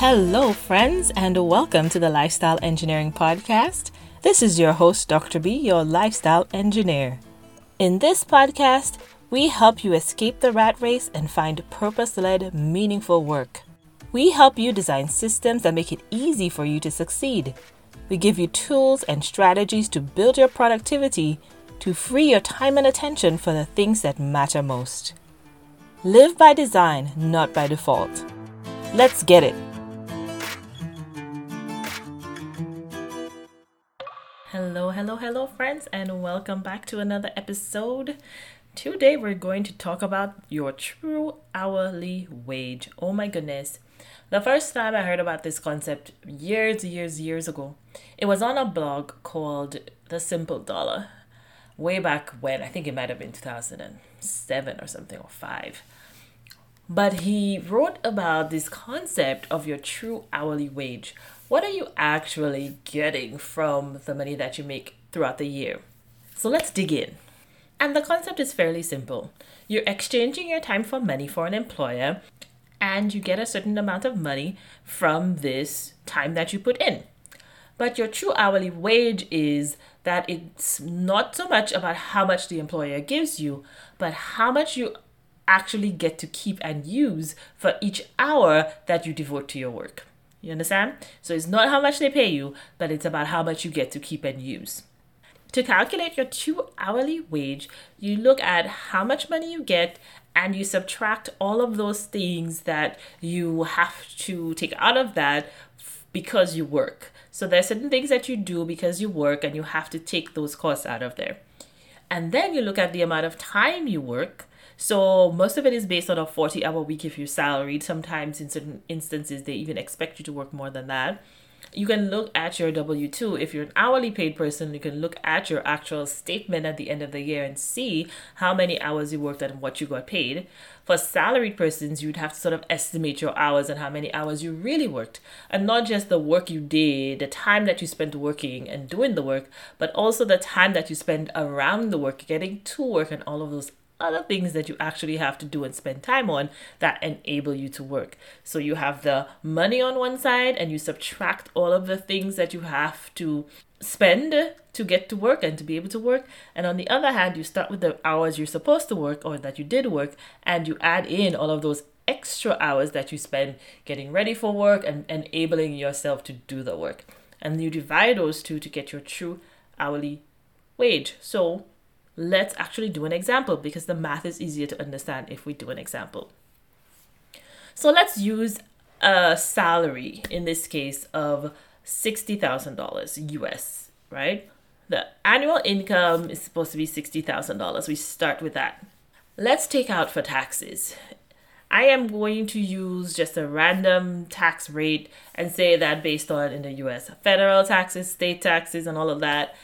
Hello, friends, and welcome to the Lifestyle Engineering Podcast. This is your host, Dr. B, your lifestyle engineer. In this podcast, we help you escape the rat race and find purpose led, meaningful work. We help you design systems that make it easy for you to succeed. We give you tools and strategies to build your productivity to free your time and attention for the things that matter most. Live by design, not by default. Let's get it. Hello, hello, friends, and welcome back to another episode. Today, we're going to talk about your true hourly wage. Oh my goodness. The first time I heard about this concept years, years, years ago, it was on a blog called The Simple Dollar. Way back when, I think it might have been 2007 or something, or 5. But he wrote about this concept of your true hourly wage. What are you actually getting from the money that you make throughout the year? So let's dig in. And the concept is fairly simple. You're exchanging your time for money for an employer, and you get a certain amount of money from this time that you put in. But your true hourly wage is that it's not so much about how much the employer gives you, but how much you actually get to keep and use for each hour that you devote to your work. You understand? So it's not how much they pay you, but it's about how much you get to keep and use. To calculate your two hourly wage, you look at how much money you get and you subtract all of those things that you have to take out of that because you work. So there's certain things that you do because you work and you have to take those costs out of there. And then you look at the amount of time you work so most of it is based on a 40 hour week if you're salaried. Sometimes in certain instances, they even expect you to work more than that. You can look at your W 2. If you're an hourly paid person, you can look at your actual statement at the end of the year and see how many hours you worked and what you got paid. For salaried persons, you'd have to sort of estimate your hours and how many hours you really worked. And not just the work you did, the time that you spent working and doing the work, but also the time that you spend around the work, getting to work, and all of those other things that you actually have to do and spend time on that enable you to work. So you have the money on one side and you subtract all of the things that you have to spend to get to work and to be able to work. And on the other hand, you start with the hours you're supposed to work or that you did work and you add in all of those extra hours that you spend getting ready for work and enabling yourself to do the work. And you divide those two to get your true hourly wage. So let's actually do an example because the math is easier to understand if we do an example. So let's use a salary in this case of $60,000 US, right? The annual income is supposed to be $60,000. We start with that. Let's take out for taxes. I am going to use just a random tax rate and say that based on in the US federal taxes, state taxes, and all of that,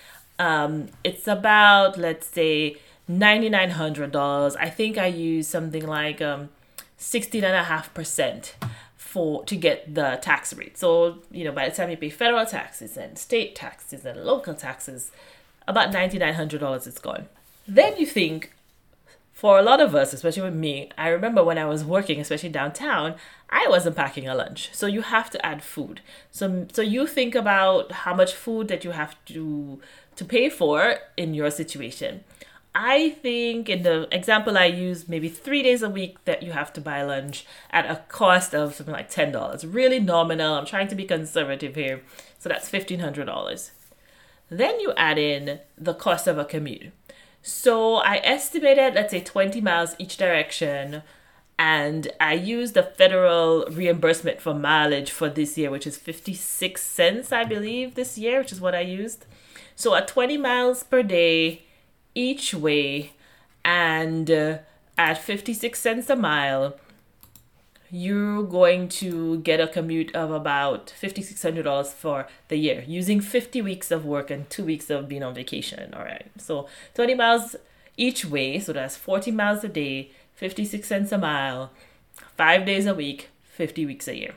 um, it's about let's say ninety nine hundred dollars. I think I use something like um, sixteen and a half percent for to get the tax rate. So you know by the time you pay federal taxes and state taxes and local taxes, about ninety nine hundred dollars is gone. Then you think, for a lot of us, especially with me, I remember when I was working, especially downtown, I wasn't packing a lunch. So you have to add food. So so you think about how much food that you have to to pay for in your situation. I think in the example I use, maybe three days a week that you have to buy lunch at a cost of something like ten dollars. Really nominal. I'm trying to be conservative here, so that's fifteen hundred dollars. Then you add in the cost of a commute. So I estimated, let's say, twenty miles each direction, and I used the federal reimbursement for mileage for this year, which is fifty six cents, I believe, this year, which is what I used. So at 20 miles per day each way and uh, at 56 cents a mile, you're going to get a commute of about $5,600 for the year using 50 weeks of work and two weeks of being on vacation. All right. So 20 miles each way. So that's 40 miles a day, 56 cents a mile, five days a week, 50 weeks a year.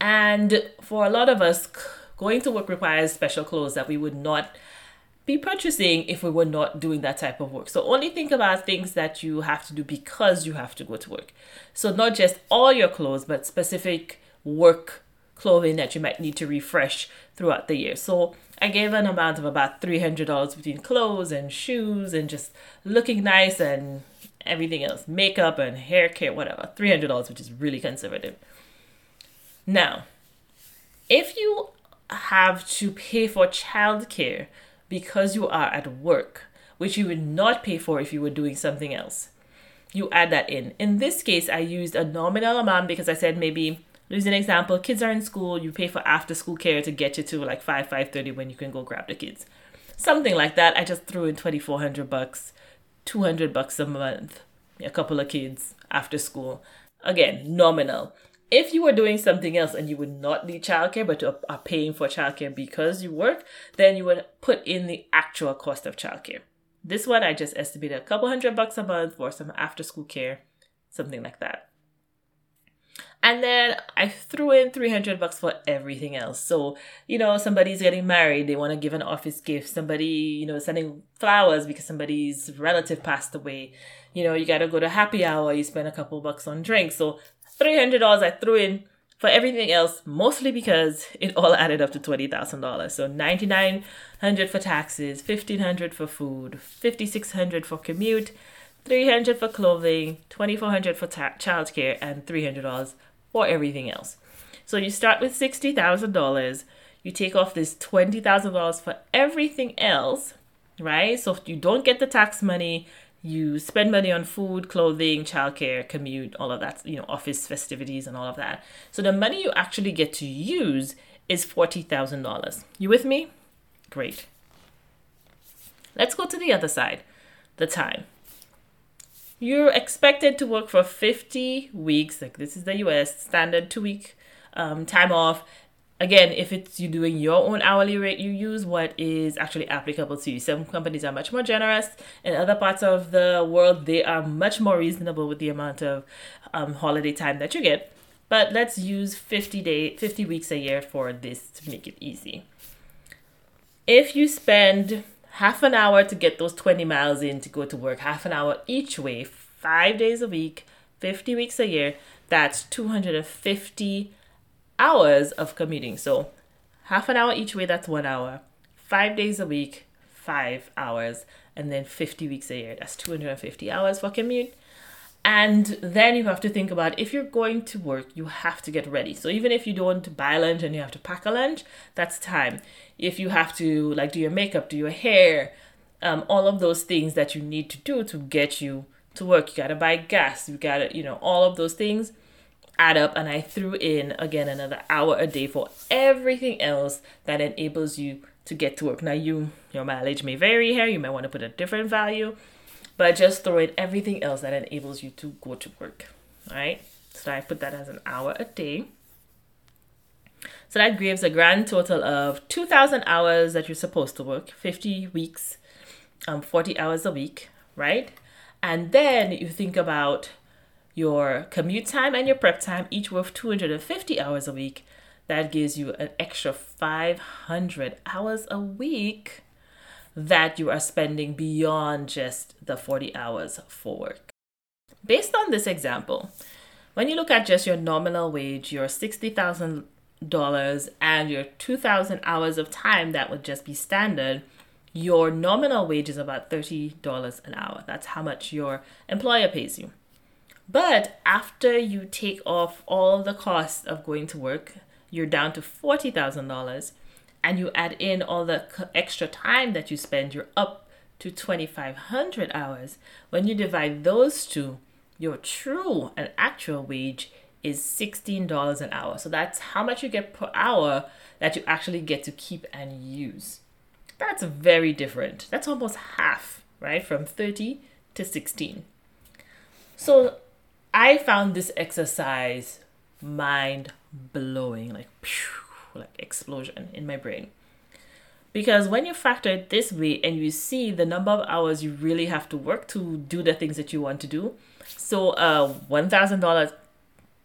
And for a lot of us, Going to work requires special clothes that we would not be purchasing if we were not doing that type of work. So only think about things that you have to do because you have to go to work. So not just all your clothes, but specific work clothing that you might need to refresh throughout the year. So I gave an amount of about $300 between clothes and shoes and just looking nice and everything else makeup and hair care, whatever. $300, which is really conservative. Now, if you have to pay for childcare because you are at work, which you would not pay for if you were doing something else, you add that in. In this case, I used a nominal amount because I said maybe Use an example, kids are in school, you pay for after school care to get you to like 5, 5.30 when you can go grab the kids. Something like that. I just threw in 2400 bucks, 200 bucks a month, a couple of kids after school. Again, nominal. If you were doing something else and you would not need childcare but are paying for childcare because you work, then you would put in the actual cost of childcare. This one I just estimated a couple hundred bucks a month for some after school care, something like that. And then I threw in 300 bucks for everything else. So, you know, somebody's getting married, they want to give an office gift. Somebody, you know, sending flowers because somebody's relative passed away. You know, you got to go to happy hour, you spend a couple bucks on drinks. So, $300 I threw in for everything else, mostly because it all added up to $20,000. So, 9900 for taxes, 1500 for food, 5600 for commute, 300 for clothing, 2400 for ta- childcare, and $300 for everything else. So you start with $60,000, you take off this $20,000 for everything else, right? So if you don't get the tax money, you spend money on food, clothing, childcare, commute, all of that, you know, office festivities and all of that. So the money you actually get to use is $40,000. You with me? Great. Let's go to the other side, the time. You're expected to work for 50 weeks, like this is the US standard two week um, time off. Again, if it's you doing your own hourly rate, you use what is actually applicable to you. Some companies are much more generous. In other parts of the world, they are much more reasonable with the amount of um, holiday time that you get. But let's use 50 day 50 weeks a year for this to make it easy. If you spend half an hour to get those 20 miles in to go to work, half an hour each way, five days a week, 50 weeks a year. That's 250 hours of commuting. So half an hour each way, that's one hour. Five days a week, five hours. And then 50 weeks a year, that's 250 hours for commute. And then you have to think about if you're going to work, you have to get ready. So even if you don't buy lunch and you have to pack a lunch, that's time. If you have to like do your makeup, do your hair, um, all of those things that you need to do to get you to work, you gotta buy gas, you gotta, you know, all of those things add up. And I threw in again another hour a day for everything else that enables you to get to work. Now you your mileage may vary here, you might want to put a different value but just throw in everything else that enables you to go to work. All right. So I put that as an hour a day. So that gives a grand total of 2,000 hours that you're supposed to work, 50 weeks, um, 40 hours a week, right? And then you think about your commute time and your prep time, each worth 250 hours a week. That gives you an extra 500 hours a week that you are spending beyond just the 40 hours for work. Based on this example, when you look at just your nominal wage, your $60,000 and your 2,000 hours of time that would just be standard, your nominal wage is about $30 an hour. That's how much your employer pays you. But after you take off all the costs of going to work, you're down to $40,000 and you add in all the extra time that you spend, you're up to 2,500 hours. When you divide those two, your true and actual wage is $16 an hour. So that's how much you get per hour that you actually get to keep and use. That's very different. That's almost half, right? From 30 to 16. So I found this exercise mind blowing. Like, phew, like explosion in my brain. Because when you factor it this way and you see the number of hours you really have to work to do the things that you want to do, so uh, a $1,000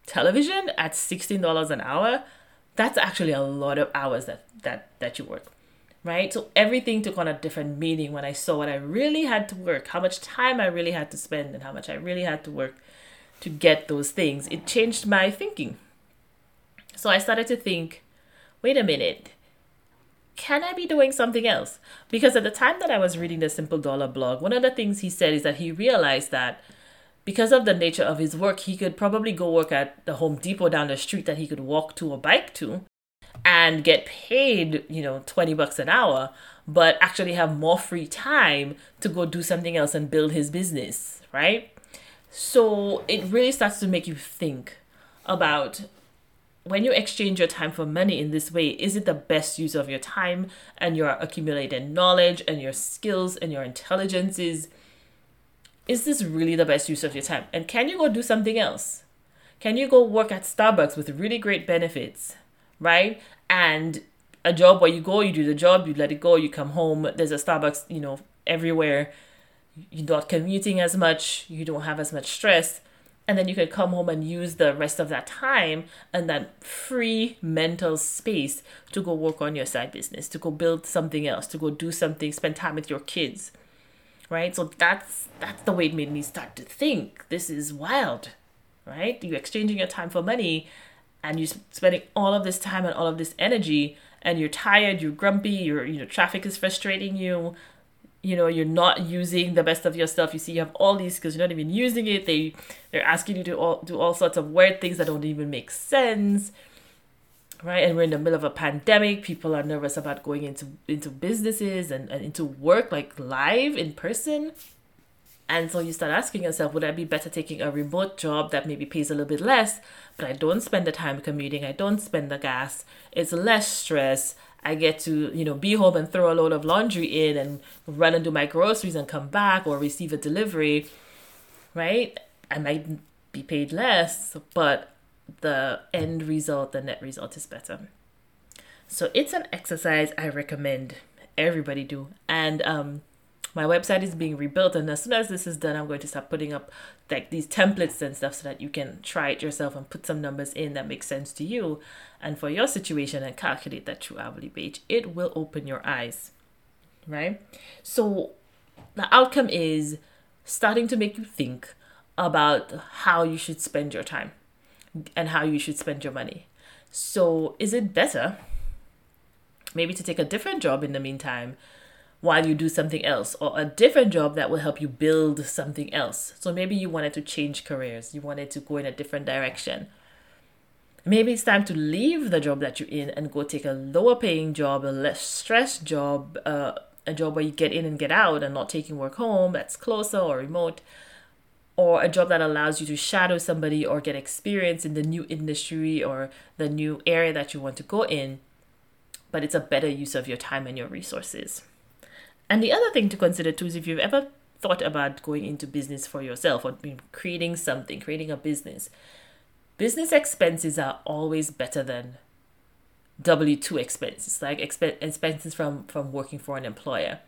television at $16 an hour, that's actually a lot of hours that, that, that you work, right? So everything took on a different meaning when I saw what I really had to work, how much time I really had to spend, and how much I really had to work to get those things. It changed my thinking So I started to think, wait a minute, can I be doing something else? Because at the time that I was reading the Simple Dollar blog, one of the things he said is that he realized that because of the nature of his work, he could probably go work at the Home Depot down the street that he could walk to or bike to and get paid, you know, 20 bucks an hour, but actually have more free time to go do something else and build his business, right? So it really starts to make you think about when you exchange your time for money in this way, is it the best use of your time and your accumulated knowledge and your skills and your intelligences? Is this really the best use of your time? And can you go do something else? Can you go work at Starbucks with really great benefits, right? And a job where you go, you do the job, you let it go, you come home, there's a Starbucks, you know, everywhere. You're not commuting as much, you don't have as much stress and then you can come home and use the rest of that time and that free mental space to go work on your side business to go build something else to go do something spend time with your kids right? So that's that's the way it made me start to think. This is wild right? You're exchanging your time for money and you're spending all of this time and all of this energy and you're tired you're grumpy you're you know traffic is frustrating you you know you're not using the best of your stuff. You see you have all these skills you're not even using it. They they're asking you to all, do all sorts of weird things that don't even make sense right? And we're in the middle of a pandemic. People are nervous about going into into businesses and, and into work like live in person. And so you start asking yourself would i be better taking a remote job that maybe pays a little bit less but i don't spend the time commuting i don't spend the gas it's less stress I get to, you know, be home and throw a load of laundry in and run and do my groceries and come back or receive a delivery, right? I might be paid less, but the end result, the net result is better. So it's an exercise I recommend everybody do. And um, my website is being rebuilt and as soon as this is done i'm going to start putting up like these templates and stuff so that you can try it yourself and put some numbers in that make sense to you. And for your situation and calculate that true hourly wage it will open your eyes right? So the outcome is starting to make you think about how you should spend your time and how you should spend your money. So is it better maybe to take a different job in the meantime while you do something else or a different job that will help you build something else. So maybe you wanted to change careers, you wanted to go in a different direction. Maybe it's time to leave the job that you're in and go take a lower paying job, a less stress job, uh, a job where you get in and get out and not taking work home that's closer or remote, or a job that allows you to shadow somebody or get experience in the new industry or the new area that you want to go in. But it's a better use of your time and your resources. And the other thing to consider too is if you've ever thought about going into business for yourself or creating something, creating a business, business expenses are always better than W two expenses, like exp- expenses from from working for an employer,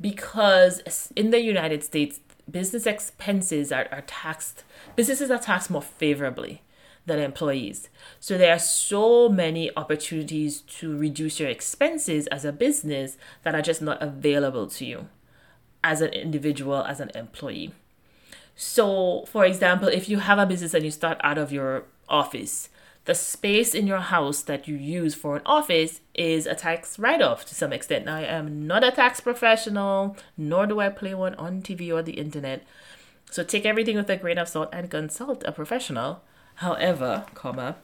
because in the United States, business expenses are, are taxed. Businesses are taxed more favorably than employees. So there are so many opportunities to reduce your expenses as a business that are just not available to you as an individual, as an employee. So, for example, if you have a business and you start out of your office, the space in your house that you use for an office is a tax write off to some extent. Now, I am not a tax professional, nor do I play one on TV or the internet. So, take everything with a grain of salt and consult a professional However, comma,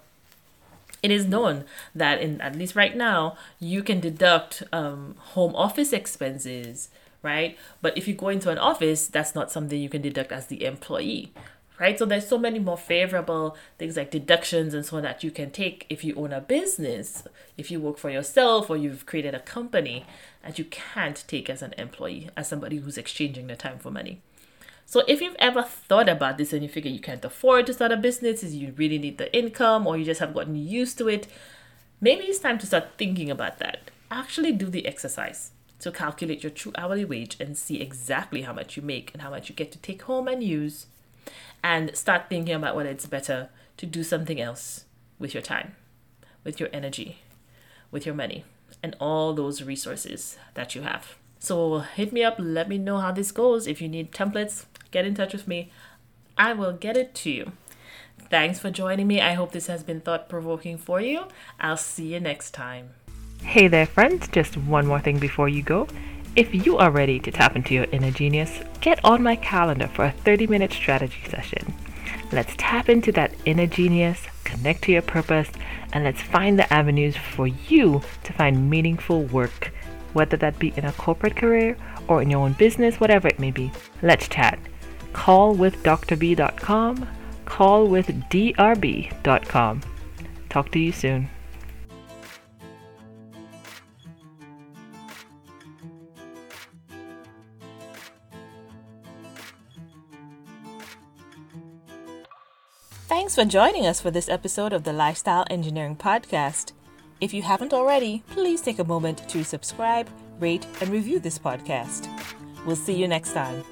it is known that in at least right now you can deduct um, home office expenses right? But if you go into an office that's not something you can deduct as the employee right? So there's so many more favorable things like deductions and so on that you can take if you own a business if you work for yourself or you've created a company that you can't take as an employee as somebody who's exchanging the time for money so if you've ever thought about this and you figure you can't afford to start a business, you really need the income or you just have gotten used to it, maybe it's time to start thinking about that. Actually do the exercise to calculate your true hourly wage and see exactly how much you make and how much you get to take home and use and start thinking about whether it's better to do something else with your time, with your energy, with your money, and all those resources that you have. So hit me up, let me know how this goes. If you need templates, get in touch with me. I will get it to you. Thanks for joining me. I hope this has been thought provoking for you. I'll see you next time. Hey there, friends. Just one more thing before you go. If you are ready to tap into your inner genius, get on my calendar for a 30 minute strategy session. Let's tap into that inner genius, connect to your purpose, and let's find the avenues for you to find meaningful work, whether that be in a corporate career or in your own business, whatever it may be. Let's chat. Call with drb.com callwithdrb.com. Talk to you soon. Thanks for joining us for this episode of the Lifestyle Engineering Podcast. If you haven't already, please take a moment to subscribe, rate, and review this podcast. We'll see you next time.